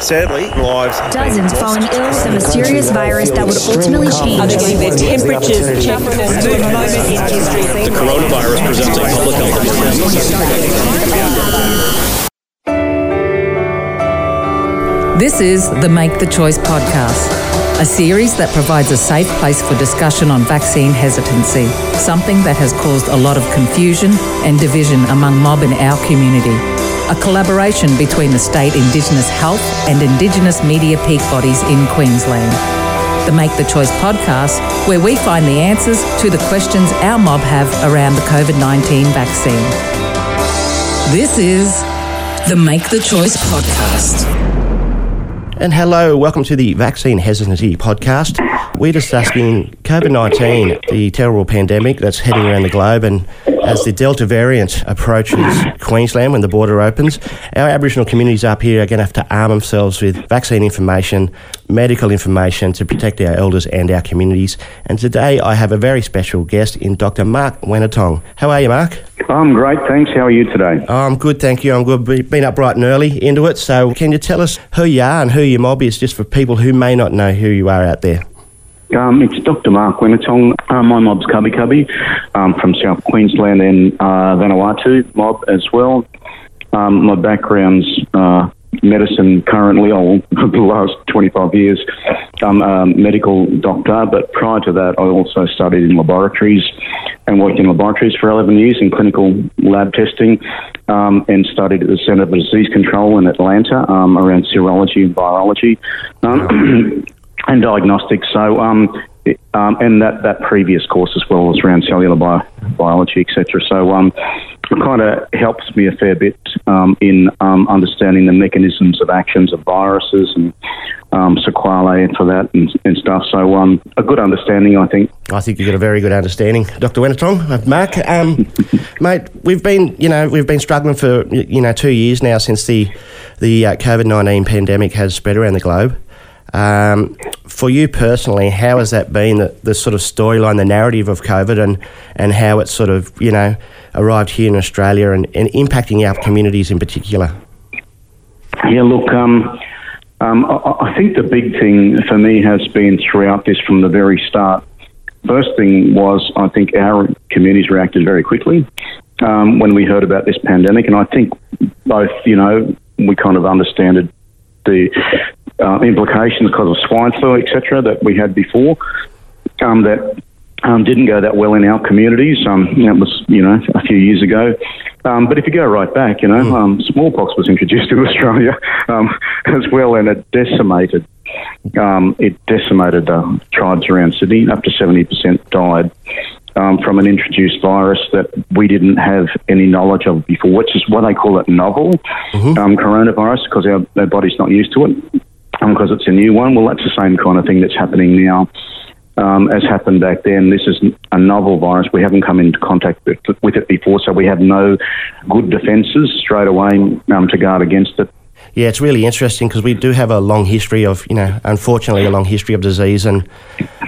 Sadly, lives. Dozens falling ill with a mysterious virus that would ultimately change. Are they getting their temperatures checked as to a moment in history? The coronavirus presents a public health emergency. This is the Make the Choice podcast, a series that provides a safe place for discussion on vaccine hesitancy, something that has caused a lot of confusion and division among mob in our community. A collaboration between the state Indigenous Health and Indigenous media peak bodies in Queensland. The Make the Choice podcast, where we find the answers to the questions our mob have around the COVID 19 vaccine. This is the Make the Choice podcast. And hello, welcome to the Vaccine Hesitancy podcast. We're discussing COVID 19, the terrible pandemic that's heading around the globe, and as the Delta variant approaches Queensland when the border opens, our Aboriginal communities up here are going to have to arm themselves with vaccine information, medical information to protect our elders and our communities. And today I have a very special guest in Dr. Mark Wenitong. How are you, Mark? I'm great, thanks. How are you today? Oh, I'm good, thank you. I'm good. Been up bright and early into it. So, can you tell us who you are and who your mob is, just for people who may not know who you are out there? Um, it's Dr. Mark Wenitong. Uh, my mob's Kabi Kabi um, from South Queensland and uh, Vanuatu mob as well. Um, my background's uh, medicine currently, or the last 25 years. I'm a medical doctor, but prior to that, I also studied in laboratories and worked in laboratories for 11 years in clinical lab testing um, and studied at the Centre for Disease Control in Atlanta um, around serology and virology. Um, and diagnostics. So, um, it, um, and that, that previous course as well was around cellular bio, biology, etc. So, um, it kind of helps me a fair bit um, in um, understanding the mechanisms of actions of viruses and um, sequelae for that and, and stuff. So, um, a good understanding, I think. I think you've got a very good understanding, Dr. Wenitong. Uh, Mark, um, mate, we've been, you know, we've been struggling for, you know, two years now since the the uh, COVID nineteen pandemic has spread around the globe. Um, for you personally, how has that been, the, the sort of storyline, the narrative of COVID and, and how it's sort of, you know, arrived here in Australia and, and impacting our communities in particular? Yeah, look, um, um, I, I think the big thing for me has been throughout this from the very start. First thing was, I think our communities reacted very quickly um, when we heard about this pandemic, and I think both, you know, we kind of understood the uh, implications because of swine flu, etc., that we had before. Um, that um, didn't go that well in our communities. Um, that was, you know, a few years ago. Um, but if you go right back, you know, mm. um, smallpox was introduced to Australia um, as well, and it decimated. Um, it decimated the tribes around Sydney. Up to seventy percent died um, from an introduced virus that we didn't have any knowledge of before, which is what they call it novel mm-hmm. um, coronavirus, because our, our body's not used to it, because it's a new one. Well, that's the same kind of thing that's happening now. Um, as happened back then. This is a novel virus. We haven't come into contact with, with it before, so we have no good defences straight away um, to guard against it. Yeah, it's really interesting because we do have a long history of, you know, unfortunately, a long history of disease, and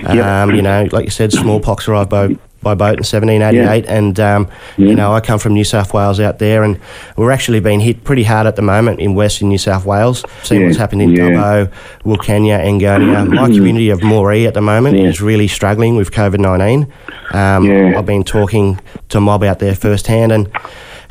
um, yep. you know, like you said, smallpox arrived by by boat in 1788, yeah. and um, yeah. you know I come from New South Wales out there, and we're actually being hit pretty hard at the moment in Western New South Wales. Seeing yeah. what's happened in. Dubbo, Wilcannia, Enngonia. My community of Moree at the moment is really struggling with COVID 19. Um, I've been talking to mob out there firsthand, and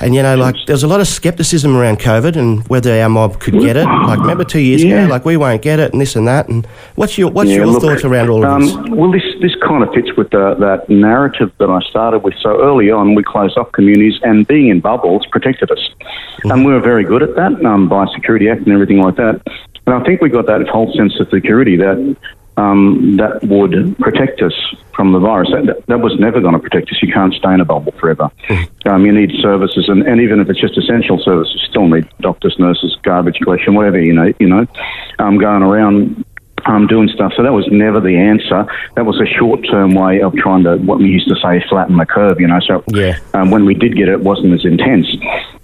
and you know, like there's a lot of skepticism around COVID and whether our mob could get it. Like remember two years yeah. ago, like we won't get it and this and that. And what's your what's yeah, your look, thoughts around all of um, this? Well, this this kind of fits with the, that narrative that I started with. So early on, we closed off communities, and being in bubbles protected us, mm-hmm. and we were very good at that um, Biosecurity Act and everything like that. And I think we got that false sense of security that um, that would protect us from the virus. That, that was never going to protect us. You can't stay in a bubble forever. Hmm. Um, you need services, and, and even if it's just essential services, you still need doctors, nurses, garbage collection, whatever you know. You know, um, going around um, doing stuff. So that was never the answer. That was a short term way of trying to, what we used to say, flatten the curve, you know. So yeah. um, when we did get it, it wasn't as intense.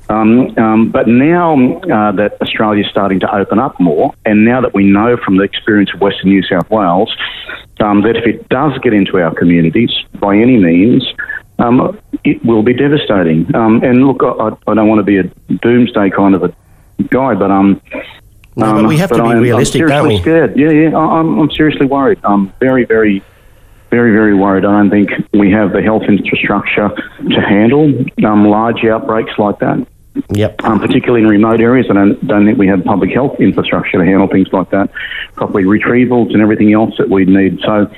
Um, um, but now uh, that Australia is starting to open up more, and now that we know from the experience of Western New South Wales um, that if it does get into our communities by any means, um, it will be devastating. Um, and look, I, I, don't want to be a doomsday kind of a guy, but um, but we have to be I'm- realistic, I'm don't we? Scared. Yeah, yeah. I'm, I'm seriously worried. I'm very, very, very, very worried. I don't think we have the health infrastructure to handle um, large outbreaks like that. Yep. um, particularly in remote areas. I don't, don't think we have public health infrastructure to handle things like that, properly retrievals and everything else that we need. So,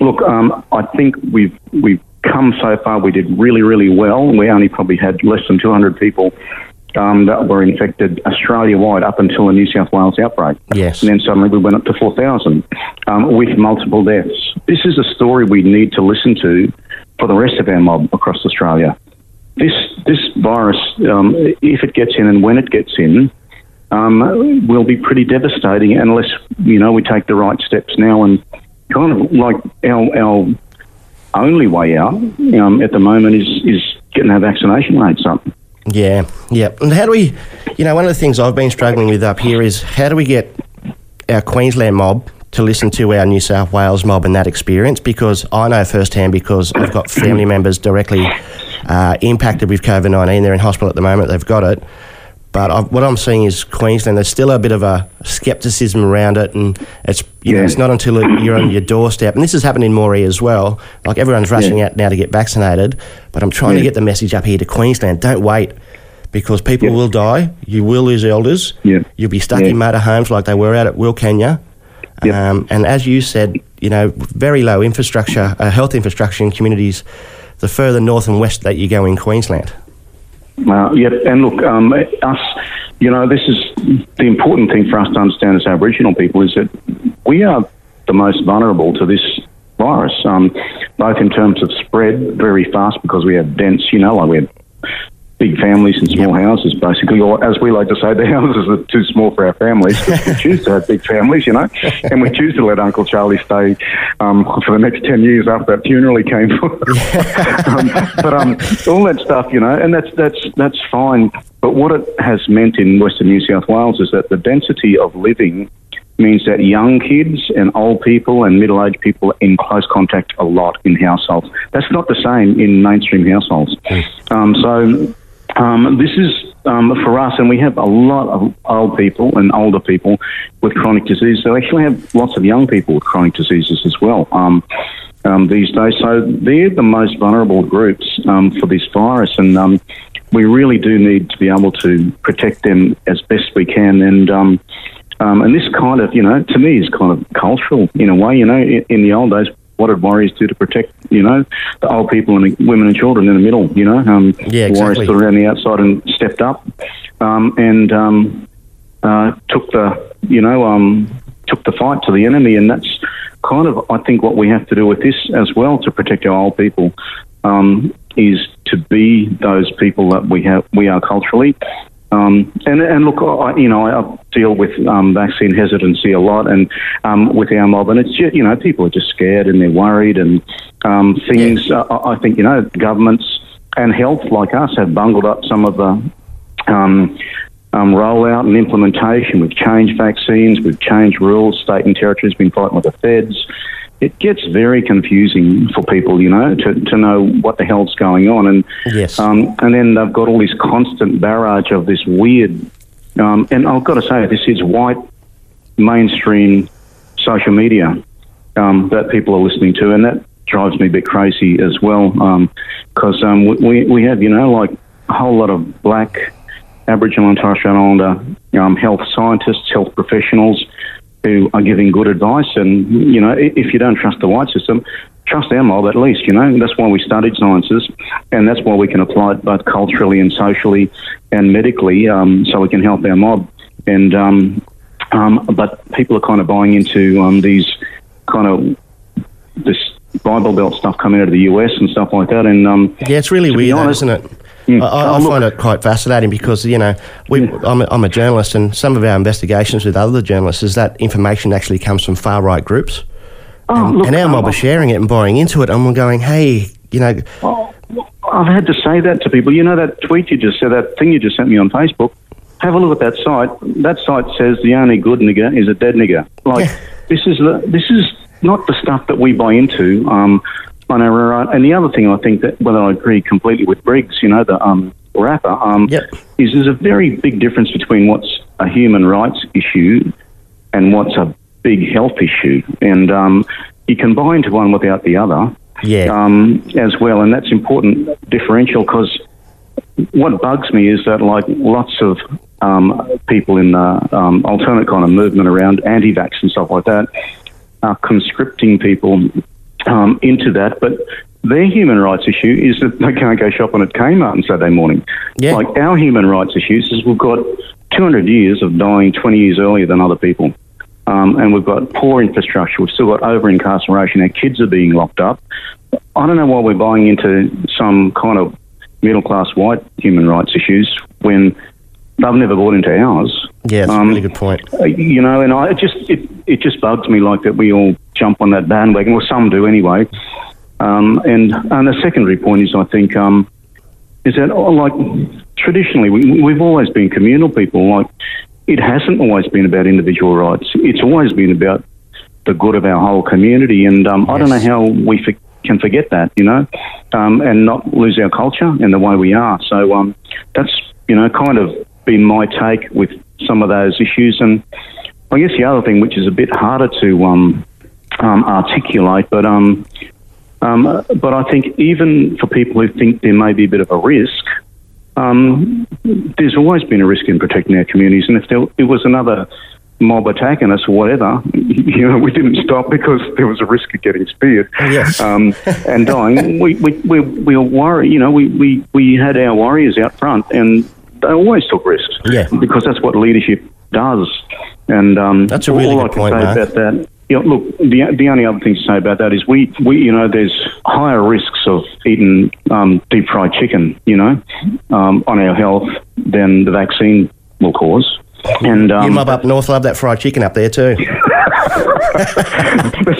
look, um, I think we've we've come so far. We did really, really well. We only probably had less than 200 people. Um, that were infected Australia wide up until the New South Wales outbreak. Yes. And then suddenly we went up to 4,000 um, with multiple deaths. This is a story we need to listen to for the rest of our mob across Australia this this virus, um, if it gets in and when it gets in, um, will be pretty devastating unless you know we take the right steps now and kind of like our our only way out um, at the moment is is getting our vaccination rates up. Yeah, yeah. And how do we, you know, one of the things I've been struggling with up here is how do we get our Queensland mob to listen to our New South Wales mob and that experience? Because I know firsthand because I've got family members directly uh, impacted with COVID 19. They're in hospital at the moment, they've got it. But i what I'm seeing is Queensland, there's still a bit of a scepticism around it, and it's you know it's not until it- you're on your doorstep, and this has happened in Moree as well. Like everyone's rushing Yeah. out now to get vaccinated, but I'm trying to get the message up here to Queensland. Don't wait, because people Yeah. will die. You will lose elders. Yeah. You'll be stuck Yeah. in motor homes like they were out at. Yeah. Um, and as you said, you know, very low infrastructure, uh, health infrastructure in communities, the further north and west that you go in Queensland. Uh, yep, and look, um, us, you know, this is the important thing for us to understand as Aboriginal people is that we are the most vulnerable to this virus, um, both in terms of spread very fast because we have dense, you know, like we have big families and small houses, basically, or as we like to say, the houses are too small for our families. 'cause we choose to have big families, you know, and we choose to let Uncle Charlie stay um, for the next 10 years after that funeral he came for. um, but um, all that stuff, you know, and that's, that's, that's fine. But what it has meant in Western New South Wales is that the density of living means that young kids and old people and middle aged people are in close contact a lot in households. That's not the same in mainstream households. Um, so um, this is um, for us, and we have a lot of old people and older people with chronic disease. So we actually have lots of young people with chronic diseases as well. Um, um, these days, so they're the most vulnerable groups um, for this virus, and um, we really do need to be able to protect them as best we can. And and this kind of, you know, to me is kind of cultural in a way. You know, in, in the old days, what did warriors do to protect, you know, the old people and the women and children in the middle? You know, um, Yeah, warriors exactly. stood around the outside and stepped up um, and um, uh, took the, you know, um, took the fight to the enemy, and that's kind of, I think, what we have to do with this as well to protect our old people. Um, is to be those people that we have, we are culturally, um, and, and look, I, you know, I deal with um, vaccine hesitancy a lot, and um, with our mob, and it's just, you know, people are just scared and they're worried, and um, things. Uh, I I think you know, governments and health like us have bungled up some of the um, um, rollout and implementation. We've changed vaccines, we've changed rules. State and territories been fighting with the feds. It gets very confusing for people, you know, to, to know what the hell's going on, and Yes. um, and then they've got all this constant barrage of this weird. Um, and I've got to say, this is white mainstream social media um, that people are listening to, and that drives me a bit crazy as well. Because um, we we have, you know, like a whole lot of black Aboriginal and Torres Strait Islander um, health scientists, health professionals who are giving good advice. And, you know, if you don't trust the white system, trust our mob at least, you know. That's why we studied sciences, and that's why we can apply it both culturally and socially and medically um, so we can help our mob. And, um, um, but people are kind of buying into um, these kind of this Bible Belt stuff coming out of the US and stuff like that. And um, Yeah, it's really weird, honest- isn't it? Mm. I, I, Oh, find it quite fascinating because you know we, I'm, a, I'm a journalist, and some of our investigations with other journalists is that information actually comes from far right groups, oh, and, look, and our mob are sharing it and buying into it, and we're going, hey, you know, Oh, I've had to say that to people. You know that tweet you just said, that thing you just sent me on Facebook. Have a look at that site. That site says the only good nigger is a dead nigger. Like Yeah. this is the, this is not the stuff that we buy into. Um, on our, and the other thing I think that whether I agree completely with Briggs, you know, the um, rapper. Um, Yep. Is there's a very big difference between what's a human rights issue and what's a big health issue, and um, you can buy into one without the other Yeah. um, as well, and that's important differential because what bugs me is that like lots of um, people in the um, alternate kind of movement around anti-vax and stuff like that are conscripting people um, into that, but their human rights issue is that they can't go shopping at Kmart on Saturday morning. Yeah. Like our human rights issues is we've got 200 years of dying 20 years earlier than other people. Um, and we've got poor infrastructure. We've still got over incarceration. Our kids are being locked up. I don't know why we're buying into some kind of middle class white human rights issues when they've never bought into ours. Yeah, that's a Um, really good point. Uh, you know, and I it just it, it just bugs me like that we all jump on that bandwagon, or some do anyway. Um, and and the secondary point is, I think, um, is that oh, like traditionally we, we've always been communal people. Like it hasn't always been about individual rights. It's always been about the good of our whole community. And um, I don't know how we for, can forget that, you know, um, and not lose our culture and the way we are. So um, that's you know kind of been my take with some of those issues. And I guess the other thing, which is a bit harder to um, um, articulate, but um, um, but I think even for people who think there may be a bit of a risk, um, there's always been a risk in protecting our communities. And if there, it was another mob attacking us or whatever, you know, we didn't stop because there was a risk of getting speared Yes. um, and dying. we, we, we, we were worried, you know, we, we, we had our warriors out front and they always took risks. Yeah. Because that's what leadership does. And um, That's a really all good I can point, say Mark. about that. You know, look, the, the only other thing to say about that is we, we you know, there's higher risks of eating um, deep fried chicken, you know, um, on our health than the vaccine will cause. And um, you mob up north love that fried chicken up there too.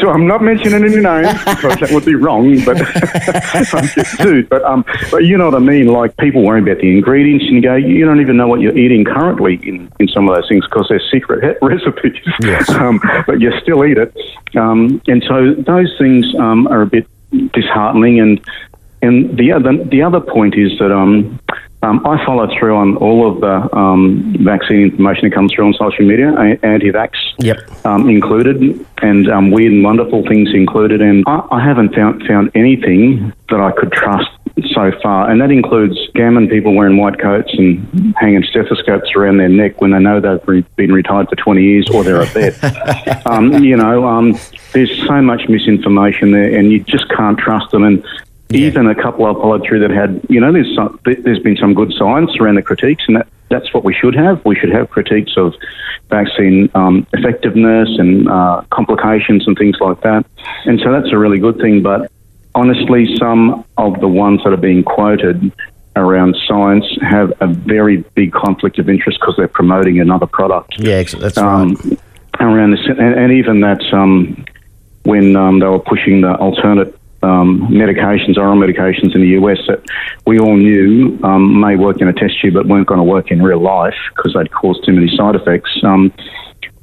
so I'm not mentioning any names because that would be wrong, but I'm just sued. But um, but you know what I mean? Like people worry about the ingredients, and you go, you don't even know what you're eating currently in, in some of those things because they're secret recipes. Yes. Um, but you still eat it, um, and so those things um, are a bit disheartening. And and the other the other point is that um. Um, I follow through on all of the um, vaccine information that comes through on social media, anti-vax Yep. um, included, and um, weird and wonderful things included. And I, I haven't found found anything that I could trust so far, and that includes gammon people wearing white coats and hanging stethoscopes around their neck when they know they've re- been retired for 20 years or they're a vet. um, you know, um, there's so much misinformation there, and you just can't trust them. And even a couple I've followed through that had, you know, there's some, there's been some good science around the critiques, and that, that's what we should have. We should have critiques of vaccine um, effectiveness and uh, complications and things like that. And so that's a really good thing. But honestly, some of the ones that are being quoted around science have a very big conflict of interest because they're promoting another product Yeah, that's um, right. around this, and, and even that um, when um, they were pushing the alternate um, medications, oral medications in the US that we all knew um, may work in a test tube but weren't going to work in real life because they'd cause too many side effects. Um,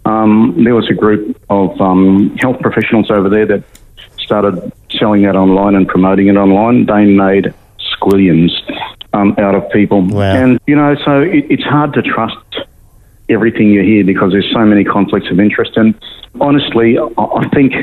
um, there was a group of um, health professionals over there that started selling that online and promoting it online. They made squillions um, out of people. Wow. And, you know, so it, it's hard to trust everything you hear because there's so many conflicts of interest. And honestly, I, I think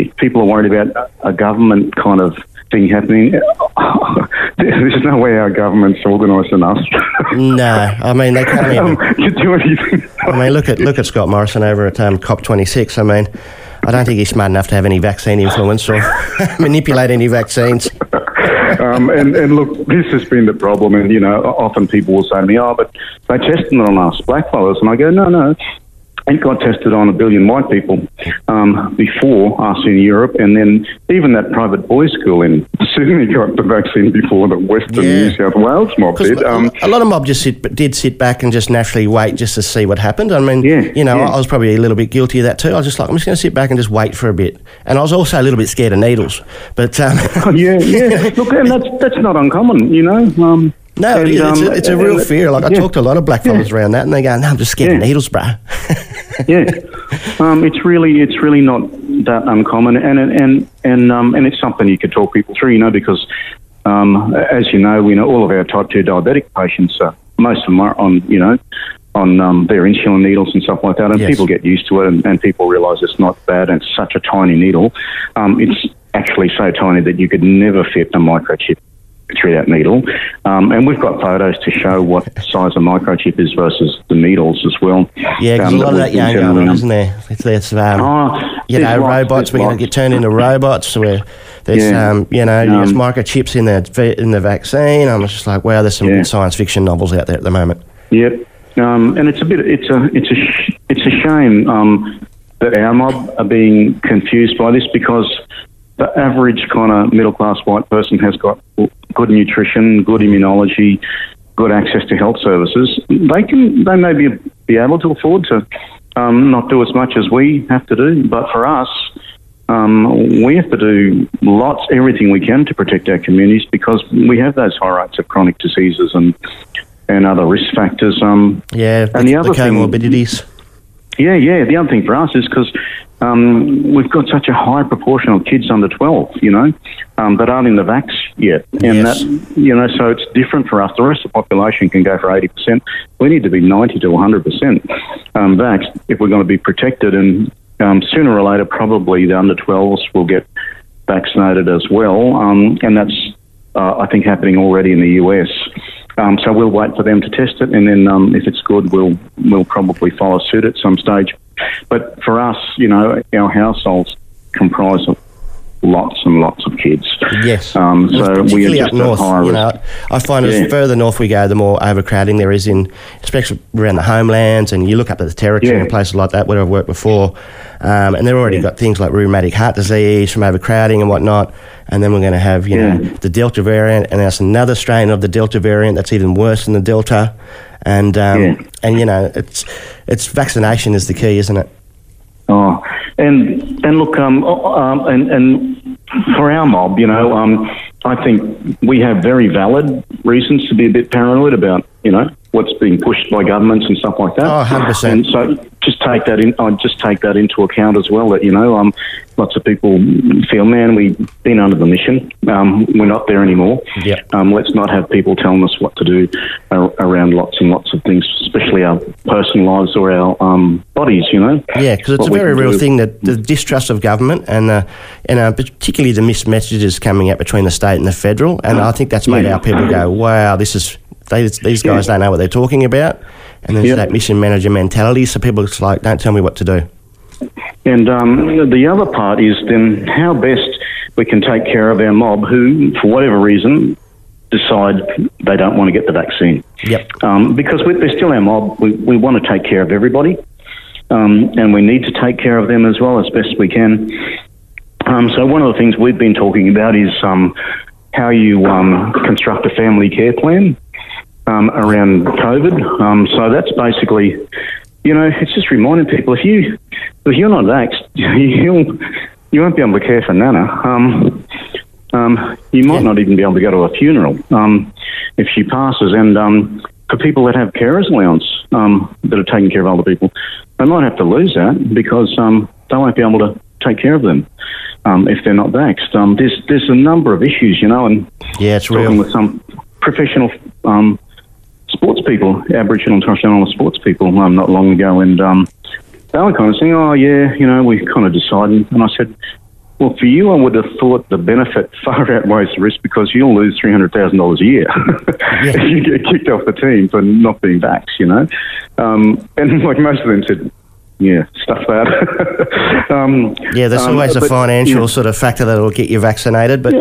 if people are worried about a government kind of thing happening, there's no way our government's organised enough No, I mean they can't even. um, do anything. I mean, look at look at Scott Morrison over at um, COP26. I mean, I don't think he's smart enough to have any vaccine influence or manipulate any vaccines. um, and, and look, this has been the problem. And, you know, often people will say to me, oh, but they tested it on us blackfellas. And I go, no, no. It got tested on a billion white people um, before us in Europe, and then even that private boys' school in Sydney got the vaccine before the Western Yeah. New South Wales mob did. Um, a lot of mob just sit, did sit back and just naturally wait just to see what happened. I mean, Yeah, you know, yeah. I was probably a little bit guilty of that too. I was just like, I'm just going to sit back and just wait for a bit. And I was also a little bit scared of needles. But um, yeah, yeah. Look, and that's that's not uncommon, you know. Um, no, and, it is. it's, a, um, it's a real fear. Like I yeah. talked to a lot of black fellas around that, and they go, "No, I'm just scared of needles, bruh." Yeah, um, it's really it's really not that uncommon, and and and um, and it's something you could talk people through, you know, because Um, as you know, we know all of our type two diabetic patients, uh, most of them are on, you know, on um, their insulin needles and stuff like that, and Yes. people get used to it, and, and people realise it's not bad. And it's such a tiny needle. Um, it's actually so tiny that you could never fit a microchip through that needle. Um, and we've got photos to show what size a microchip is versus the needles as well. Yeah, because Um, a lot of that going, around. isn't there? It's, there's, um, Oh, you know, lots, robots. We're going to get turned into robots. Where there's, Yeah. um, you know, there's Um, microchips in the in the vaccine. I'm just like, wow, there's some Yeah. science fiction novels out there at the moment. Yep. Um, and it's a bit. It's a. It's a. Sh- it's a shame um, that our mob are being confused by this because the average kind of middle class white person has got good nutrition, good immunology, good access to health services. They can. They may be be able to afford to um, not do as much as we have to do. But for us. Um, we have to do lots, everything we can to protect our communities because we have those high rates of chronic diseases and and other risk factors. Um, Yeah, And the the, other thing- comorbidities. yeah, yeah. The other thing for us is because um, we've got such a high proportion of kids under 12, you know, um, that aren't in the vax yet. And Yes. that, you know, so it's different for us. The rest of the population can go for 80%. We need to be 90 to 100% um, vaxxed if we're going to be protected. And um, sooner or later, probably the under 12s will get vaccinated as well. Um, and that's, uh, I think, happening already in the US. Um, so we'll wait for them to test it, and then um, if it's good, we'll we'll probably follow suit at some stage. But for us, you know, our households comprise of lots and lots of kids. Yes. Um, so we are just up north, you know, I find Yeah. as further north we go, the more overcrowding there is in, especially around the homelands, and you look up at the territory Yeah. and places like that where I've worked before, um, and they've already Yeah. got things like rheumatic heart disease from overcrowding and whatnot, and then we're going to have, you know, the Delta variant, and that's another strain of the Delta variant that's even worse than the Delta, and um, and you know, it's it's vaccination is the key, isn't it? Oh, and and look, um, um, and and for our mob, you know, um, I think we have very valid reasons to be a bit paranoid about, you know, what's being pushed by governments and stuff like that. Oh, 100%. And so just take that in. I just take that into account as well. That you know, um, lots of people feel, man, we've been under the mission. Um, we're not there anymore. Yep. Um, let's not have people telling us what to do ar- around lots and lots of things, especially our personal lives or our um, bodies. You know. Yeah, because it's a very real do. thing that the distrust of government and uh, and uh, particularly the missed messages coming out between the state and the federal, and I think that's made Yeah. our people go, "Wow, this is they, these guys don't know what they're talking about," and there's Yep. that mission manager mentality. So people it's like, "Don't tell me what to do." And um, the other part is then how best we can take care of our mob who, for whatever reason, decide they don't want to get the vaccine. Yep. Um, because we, they're still our mob. We, we want to take care of everybody. Um, and we need to take care of them as well as best we can. Um, so one of the things we've been talking about is um, how you um, construct a family care plan um, around COVID. Um, so that's basically, you know, it's just reminding people if you if you're not vaxxed, you'll you won't be able to care for Nana. Um, um, you might not even be able to go to a funeral um, if she passes. And um, for people that have carers allowance um, that are taking care of older people, they might have to lose that because um, they won't be able to take care of them um, if they're not vaxxed. Um, there's there's a number of issues, you know, and Yeah, it's talking real. with some professional um, sports people, Aboriginal and Torres Strait Islander sports people, um, not long ago, and um, they were kind of saying, "Oh, yeah, you know, we kind of decided." And I said, "Well, for you, I would have thought the benefit far outweighs the risk because you'll lose three hundred thousand dollars a year if you get kicked off the team for not being vaxxed." You know, um, and like most of them said. Yeah, stuff that. um, Yeah, there's um, always a but, financial yeah. sort of factor that'll get you vaccinated, but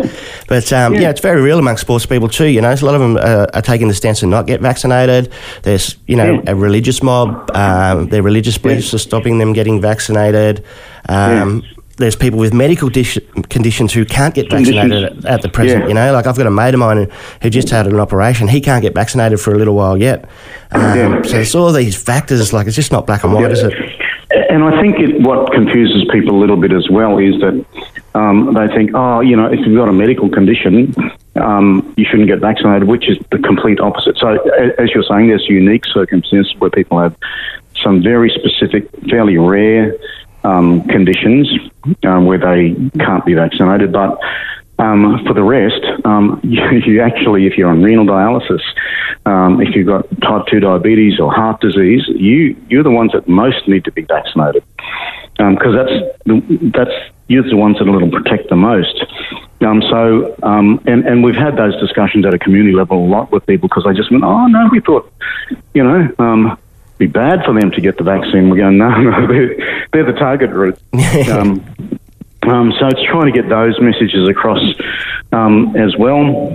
but um, yeah. Yeah. it's very real among sports people too. You know, a lot of them uh, are taking the stance to not get vaccinated. There's you know Yeah. a religious mob. Um, their religious beliefs are stopping them getting vaccinated. Um, There's people with medical dis- conditions who can't get vaccinated at, at the present. Yeah. You know, like I've got a mate of mine who, just had an operation. He can't get vaccinated for a little while yet. Um, Yeah. So it's all these factors. Like it's just not black and white, is it? And I think it, what confuses people a little bit as well is that um, they think, oh, you know, if you've got a medical condition, um, you shouldn't get vaccinated, which is the complete opposite. So, as you're saying, there's unique circumstances where people have some very specific, fairly rare um, conditions um, where they can't be vaccinated. But Um, for the rest, um, you, you, actually, if you're on renal dialysis, um, if you've got type 2 diabetes or heart disease, you, you're the ones that most need to be vaccinated because um, that's, the, that's you're the ones that will protect the most. Um, so, um, and, and we've had those discussions at a community level a lot with people because they just went, oh, no, we thought, you know, um, be bad for them to get the vaccine. We're going, no, no, they're, they're the target group. um, so it's trying to get those messages across um, as well,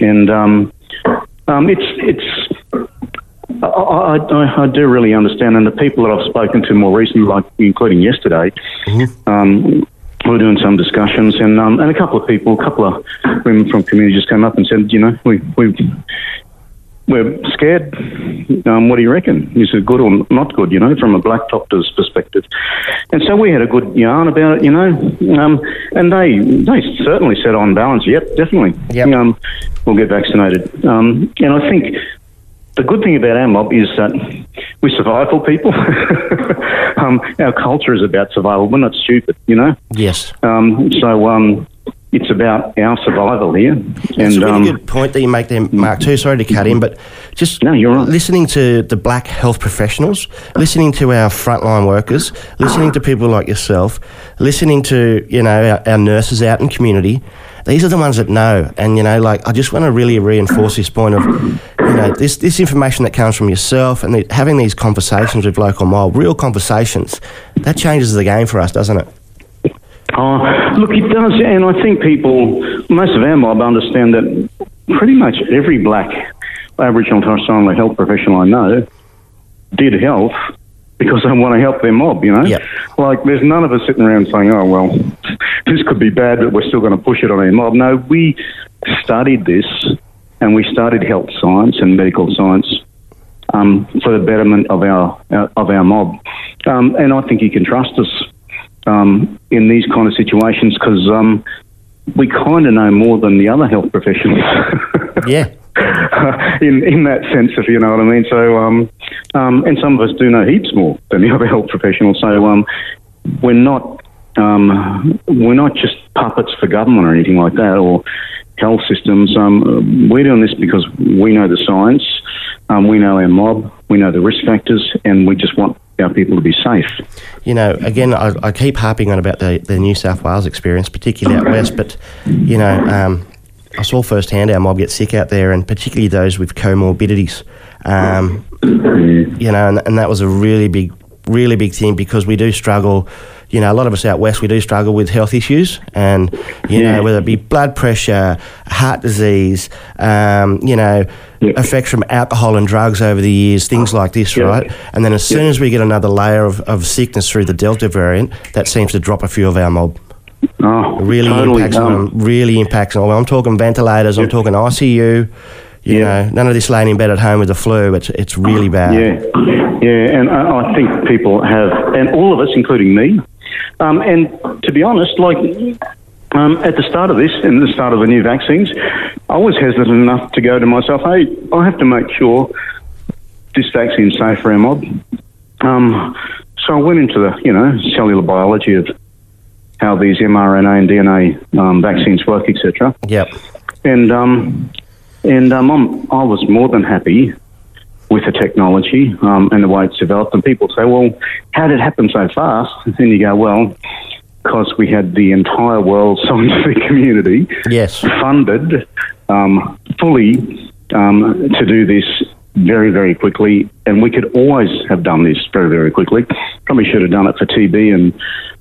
and um, um it's it's. I, I, I, do really understand, and the people that I've spoken to more recently, like including yesterday, mm-hmm. Um, we're doing some discussions, and um, and a couple of people, a couple of women from community just came up and said, you know, we we we're scared. Um, what do you reckon? Is it good or not good, you know, from a black doctor's perspective? And so we had a good yarn about it, you know, um, and they they certainly said on balance, yep, definitely, yep. Um, we'll get vaccinated. Um, and I think the good thing about our mob is that we're survival people. um, our culture is about survival. We're not stupid, you know. Yes. Um, so um, it's about our survival here. That's and, a really um, good point that you make there, Mark. Too sorry to cut in, but just no, you're right. listening to the black health professionals, listening to our frontline workers, listening to people like yourself, listening to you know our, our nurses out in community. These are the ones that know, and you know, like I just want to really reinforce this point of, you know, this this information that comes from yourself and the, having these conversations with local mob, real conversations, that changes the game for us, doesn't it? Oh, look, it does, and I think people, most of our mob, understand that pretty much every black Aboriginal Torres Strait Islander health professional I know did health because they want to help their mob, you know? Yep. Like, there's none of us sitting around saying, oh, well, this could be bad, but we're still going to push it on our mob. No, we studied this and we studied health science and medical science um, for the betterment of our, our of our mob. Um, and I think you can trust us um, in these kind of situations because um, we kind of know more than the other health professionals. yeah. in in that sense, if you know what I mean. So, um, um, and some of us do know heaps more than the other health professionals. So, um, we're not um, we're not just puppets for government or anything like that, or health systems. Um, we're doing this because we know the science, um, we know our mob, we know the risk factors, and we just want our people to be safe. You know, again, I, I keep harping on about the, the New South Wales experience, particularly out west, but, you know, um, I saw firsthand our mob get sick out there, and particularly those with comorbidities. Um, you know, and, and that was a really big, really big thing because we do struggle you know, a lot of us out west, we do struggle with health issues, and you yeah. know, whether it be blood pressure, heart disease, um, you know, effects from alcohol and drugs over the years, things like this, right? And then as soon as we get another layer of, of sickness through the Delta variant, that seems to drop a few of our mob. Oh, really totally impacts on them. Really impacts on. Well, I'm talking ventilators. I'm talking ICU. You yeah. know, none of this laying in bed at home with the flu. It's it's really bad. Yeah, yeah, and I, I think people have, and all of us, including me, um, and to be honest, like um, at the start of this and the start of the new vaccines, I was hesitant enough to go to myself, hey, I have to make sure this vaccine's safe for our mob. Um, so I went into the, you know, cellular biology of how these mRNA and DNA um, vaccines work, etc. Yep. And um, and um, i was more than happy with the technology um, and the way it's developed. And people say, well, how did it happen so fast? And you go, well, because we had the entire world scientific community yes. funded um, fully um, to do this very, very quickly. And we could always have done this very, very quickly. Probably should have done it for TB and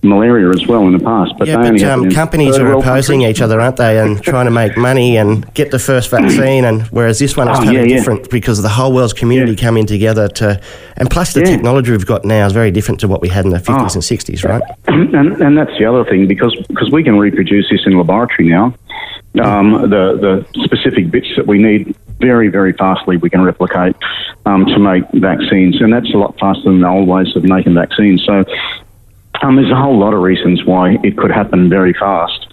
malaria as well in the past. But, yeah, but um, companies are opposing each other, aren't they, and trying to make money and get the first vaccine. And whereas this one is oh, totally yeah, different yeah. because the whole world's community coming together to, and plus the technology we've got now is very different to what we had in the 50s oh. and 60s, right? And, and that's the other thing because because we can reproduce this in laboratory now. Um, the the specific bits that we need very, very fastly we can replicate um, to make vaccines, and that's a lot faster than the old ways of making vaccines. So um, there's a whole lot of reasons why it could happen very fast.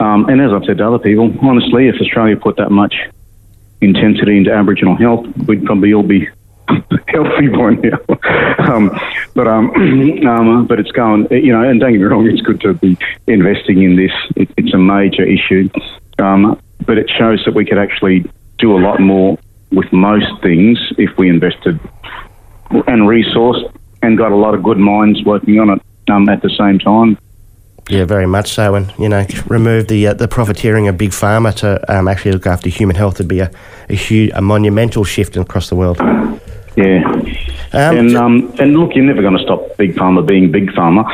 Um, and as I've said to other people, honestly, if Australia put that much intensity into Aboriginal health, we'd probably all be healthy by now. um, but um, um, but it's going, you know, and don't get me wrong, it's good to be investing in this. It, it's a major issue. Um, but it shows that we could actually do a lot more with most things if we invested and resourced and got a lot of good minds working on it um, at the same time. Yeah, very much so. And you know, remove the uh, the profiteering of big pharma to um, actually look after human health would be a a, huge, a monumental shift across the world. Yeah. Um, and um, and look, you're never going to stop big pharma being big pharma.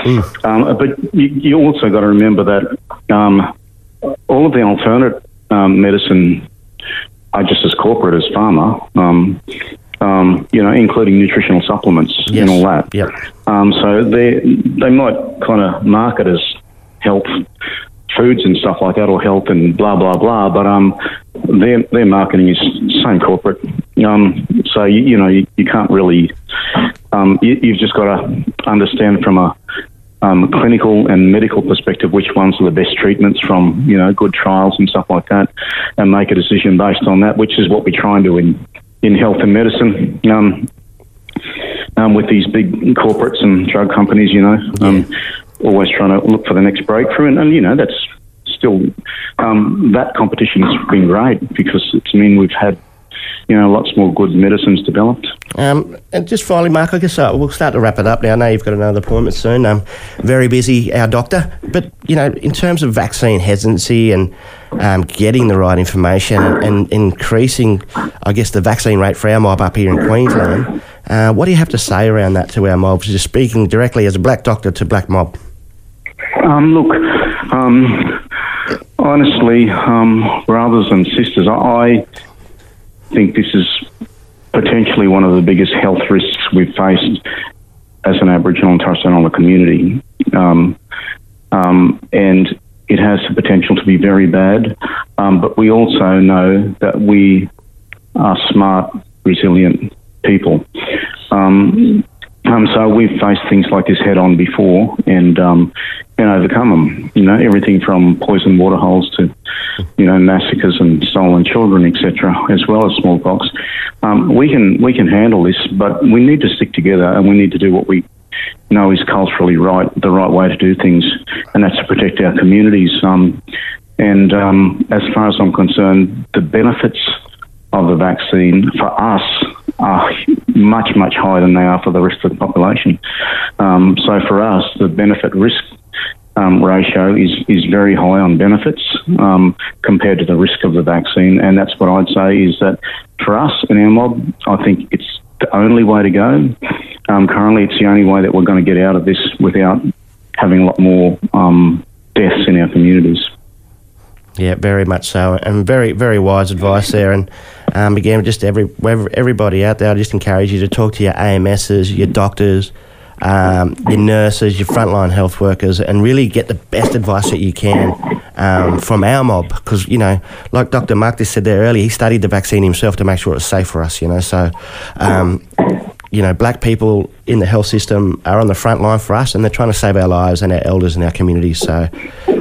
Um, but you, you also got to remember that um, all of the alternate um, medicine just as corporate as pharma. Um, um, you know, including nutritional supplements Yes. and all that. Yep. Um, so they they might kind of market as health foods and stuff like that, or health and blah blah blah. But um, their their marketing is same corporate. Um, so you, you know you, you can't really. Um, you, you've just got to understand from a um, clinical and medical perspective which ones are the best treatments from you know good trials and stuff like that, and make a decision based on that, which is what we try and do in in health and medicine. Um, um, with these big corporates and drug companies, you know, um, always trying to look for the next breakthrough. And, and you know, that's still, um, that competition has been great because it's mean we've had, you know, lots more good medicines developed. Um, and just finally, Mark, I guess uh, we'll start to wrap it up now. I know you've got another appointment soon. Um, very busy, our doctor. But, you know, in terms of vaccine hesitancy and um, getting the right information and, and increasing, I guess, the vaccine rate for our mob up here in Queensland, uh, what do you have to say around that to our mobs? Just speaking directly as a black doctor to black mob. Um, look, um, honestly, um, brothers and sisters, I think this is potentially one of the biggest health risks we've faced as an Aboriginal and Torres Strait Islander community. Um, um, and it has the potential to be very bad. Um, but we also know that we are smart, resilient people. Um, um, so we've faced things like this head on before and um, and overcome them. You know, everything from poisoned water holes to you know massacres and stolen children, etc., as well as smallpox. Um, we can we can handle this, but we need to stick together and we need to do what we know is culturally right, the right way to do things, and that's to protect our communities. Um, and um, as far as I'm concerned, the benefits of the vaccine for us are much, much higher than they are for the rest of the population. Um, so for us, the benefit risk um, ratio is, is very high on benefits um, compared to the risk of the vaccine. And that's what I'd say is that for us in our mob, I think it's the only way to go. Um, currently, it's the only way that we're going to get out of this without having a lot more um, deaths in our communities. Yeah, very much so, and very, very wise advice there. And um, again, just every every- everybody out there, I just encourage you to talk to your AMSs, your doctors, um, your nurses, your frontline health workers, and really get the best advice that you can um, from our mob. Because you know, like Dr. Mark just said there earlier, he studied the vaccine himself to make sure it was safe for us. You know, so. You know, black people in the health system are on the front line for us, and they're trying to save our lives and our elders and our communities. So,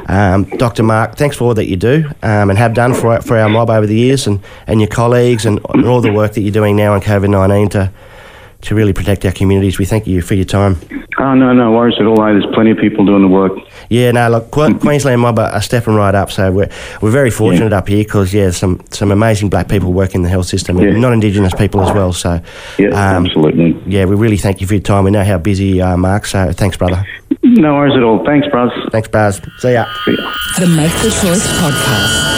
um, Dr. Mark, thanks for all that you do um, and have done for for our mob over the years, and, and your colleagues, and, and all the work that you're doing now on COVID nineteen to to really protect our communities. We thank you for your time. Oh, no, no worries at all. eh? There's plenty of people doing the work. Yeah, no, look, Que- Queensland mob are, are stepping right up. So we're we're very fortunate up here because yeah, some some amazing black people work in the health system, and Yeah. non-indigenous people as well. So Yeah, um, absolutely. yeah, we really thank you for your time. We know how busy you are, Mark. So thanks, brother. No worries at all. Thanks, Buzz. Thanks, Baz. See ya. See ya. The Make the Choice podcast.